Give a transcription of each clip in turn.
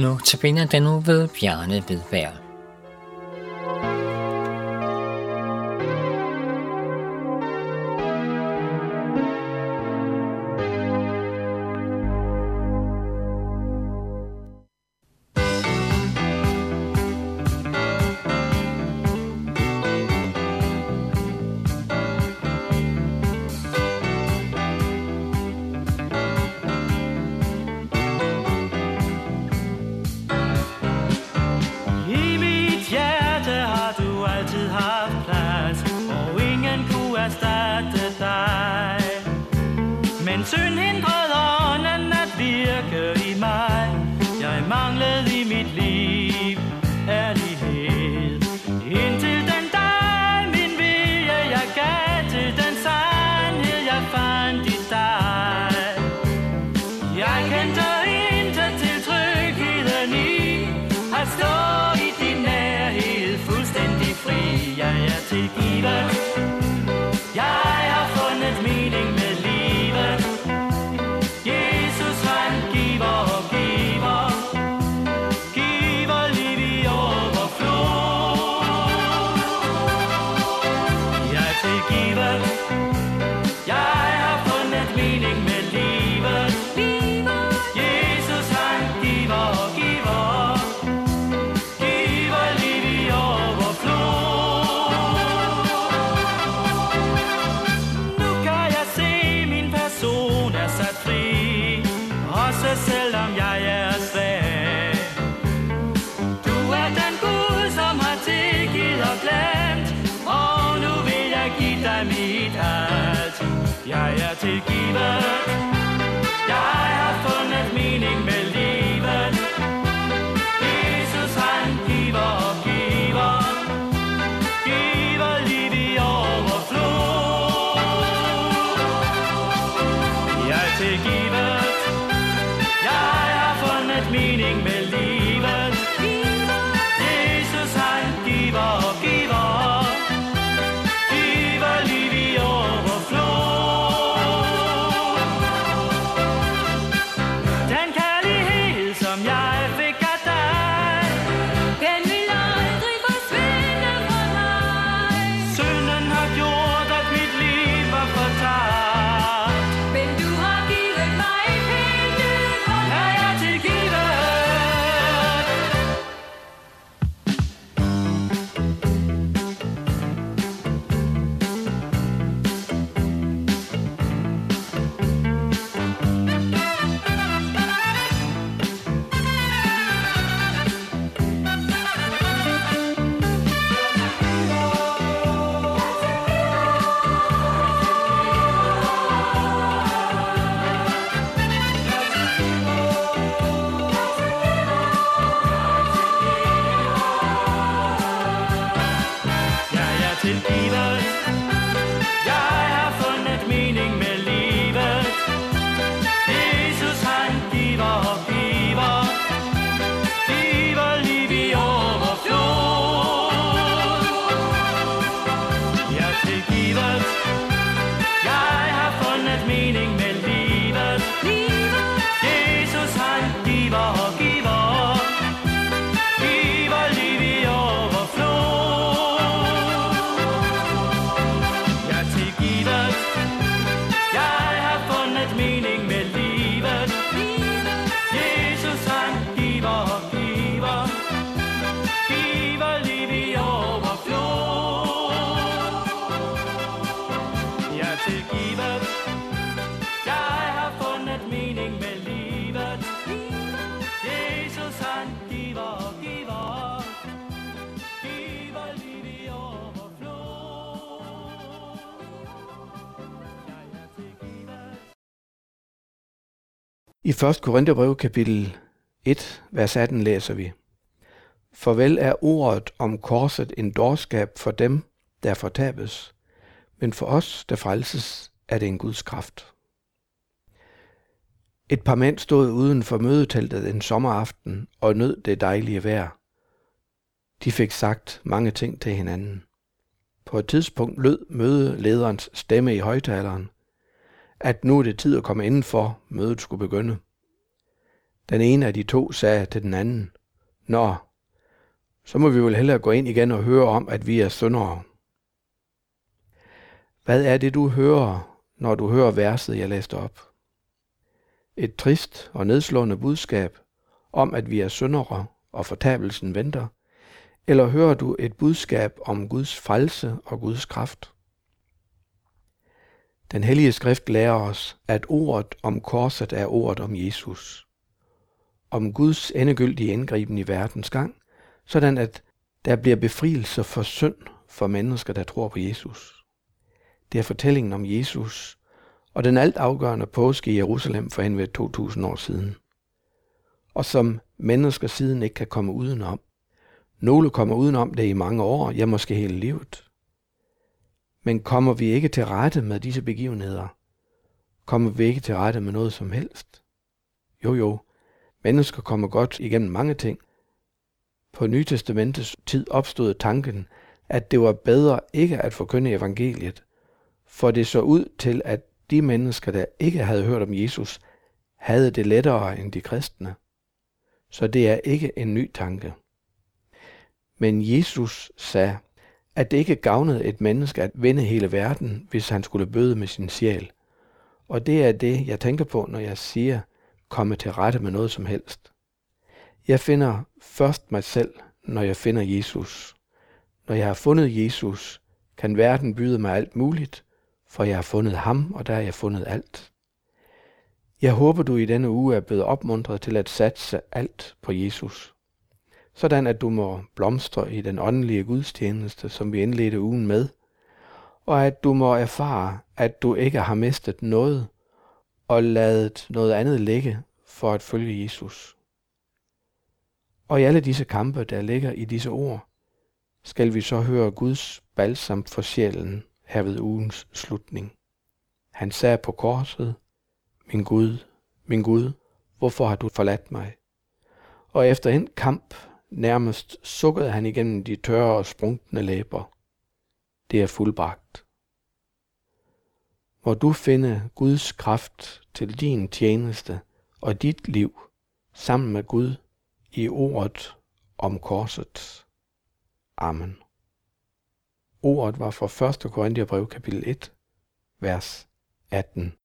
Nu tabiner den nu ved Bjarne Hvidberg. synd hindrede ånden at virke i mig. Jeg manglede i mit liv ærlighed. Indtil den dag min vilje jeg gav til den sandhed jeg fandt i dig. Jeg kendte intet til trygheden i at stå i din nærhed fuldstændig fri. Jeg er tilgivet. Jeg er tilgivet I 1. Korintherbrev kapitel 1, vers 18 læser vi. For vel er ordet om korset en dårskab for dem, der fortabes, men for os, der frelses, er det en Guds kraft. Et par mænd stod uden for mødeteltet en sommeraften og nød det dejlige vejr. De fik sagt mange ting til hinanden. På et tidspunkt lød mødelederens stemme i højtaleren – at nu er det tid at komme indenfor, mødet skulle begynde. Den ene af de to sagde til den anden, Nå, så må vi vel hellere gå ind igen og høre om, at vi er syndere. Hvad er det, du hører, når du hører verset, jeg læste op? Et trist og nedslående budskab om, at vi er syndere og fortabelsen venter, eller hører du et budskab om Guds frelse og Guds kraft? Den hellige skrift lærer os, at ordet om korset er ordet om Jesus. Om Guds endegyldige indgriben i verdens gang, sådan at der bliver befrielse for synd for mennesker, der tror på Jesus. Det er fortællingen om Jesus og den altafgørende påske i Jerusalem for henved 2000 år siden. Og som mennesker siden ikke kan komme udenom. Nogle kommer udenom det i mange år, ja måske hele livet. Men kommer vi ikke til rette med disse begivenheder? Kommer vi ikke til rette med noget som helst? Jo jo, mennesker kommer godt igennem mange ting. På Nytestamentets tid opstod tanken, at det var bedre ikke at forkynde evangeliet, for det så ud til, at de mennesker, der ikke havde hørt om Jesus, havde det lettere end de kristne. Så det er ikke en ny tanke. Men Jesus sagde, at det ikke gavnede et menneske at vende hele verden, hvis han skulle bøde med sin sjæl. Og det er det, jeg tænker på, når jeg siger, komme til rette med noget som helst. Jeg finder først mig selv, når jeg finder Jesus. Når jeg har fundet Jesus, kan verden byde mig alt muligt, for jeg har fundet ham, og der har jeg fundet alt. Jeg håber, du i denne uge er blevet opmuntret til at satse alt på Jesus. Sådan at du må blomstre i den åndelige gudstjeneste, som vi indledte ugen med, og at du må erfare, at du ikke har mistet noget, og ladet noget andet ligge for at følge Jesus. Og i alle disse kampe, der ligger i disse ord, skal vi så høre Guds balsam for sjælen her ved ugens slutning. Han sagde på korset, min Gud, min Gud, hvorfor har du forladt mig? Og efter en kamp nærmest sukkede han igennem de tørre og sprunkne læber. Det er fuldbragt. Må du finde Guds kraft til din tjeneste og dit liv sammen med Gud i ordet om korset. Amen. Ordet var fra 1. Korintherbrev kapitel 1, vers 18.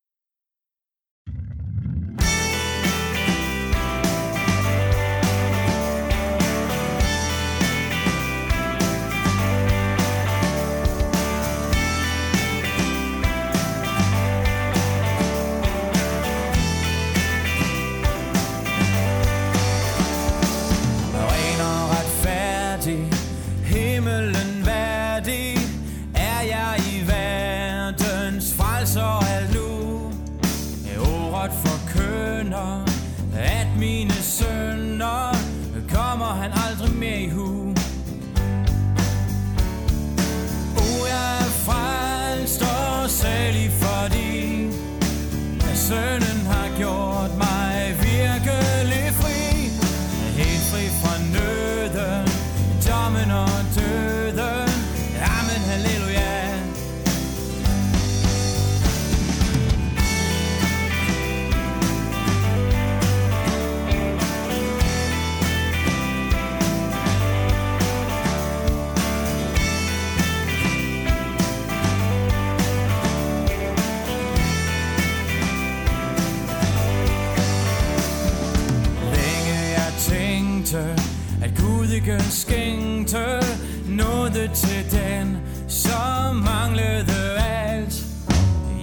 at Gud ikke skænkte noget til den, som manglede alt.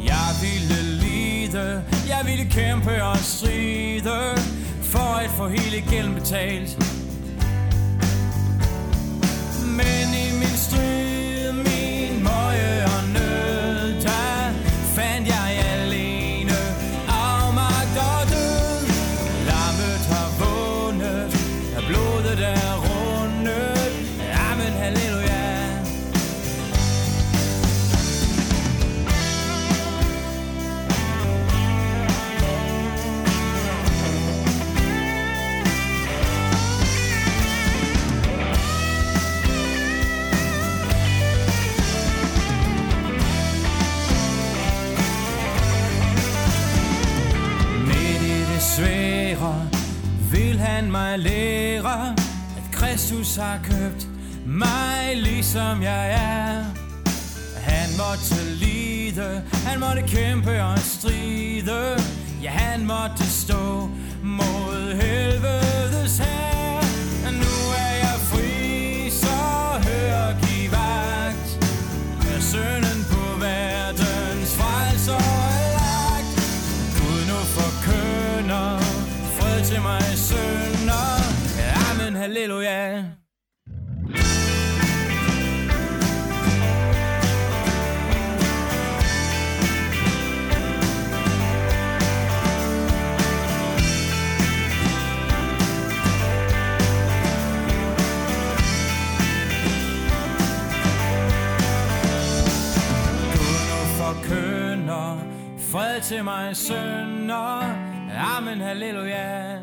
Jeg ville lide, jeg ville kæmpe og stride, for at få hele gælden betalt. Mig lære, at Kristus har købt mig ligesom jeg er. Han måtte lide, han måtte kæmpe og stride, ja han måtte stå mod helvedes her. Nu er jeg fri, så hør giv vagt. Er sønnen Fred til mig sønner. Amen, halleluja.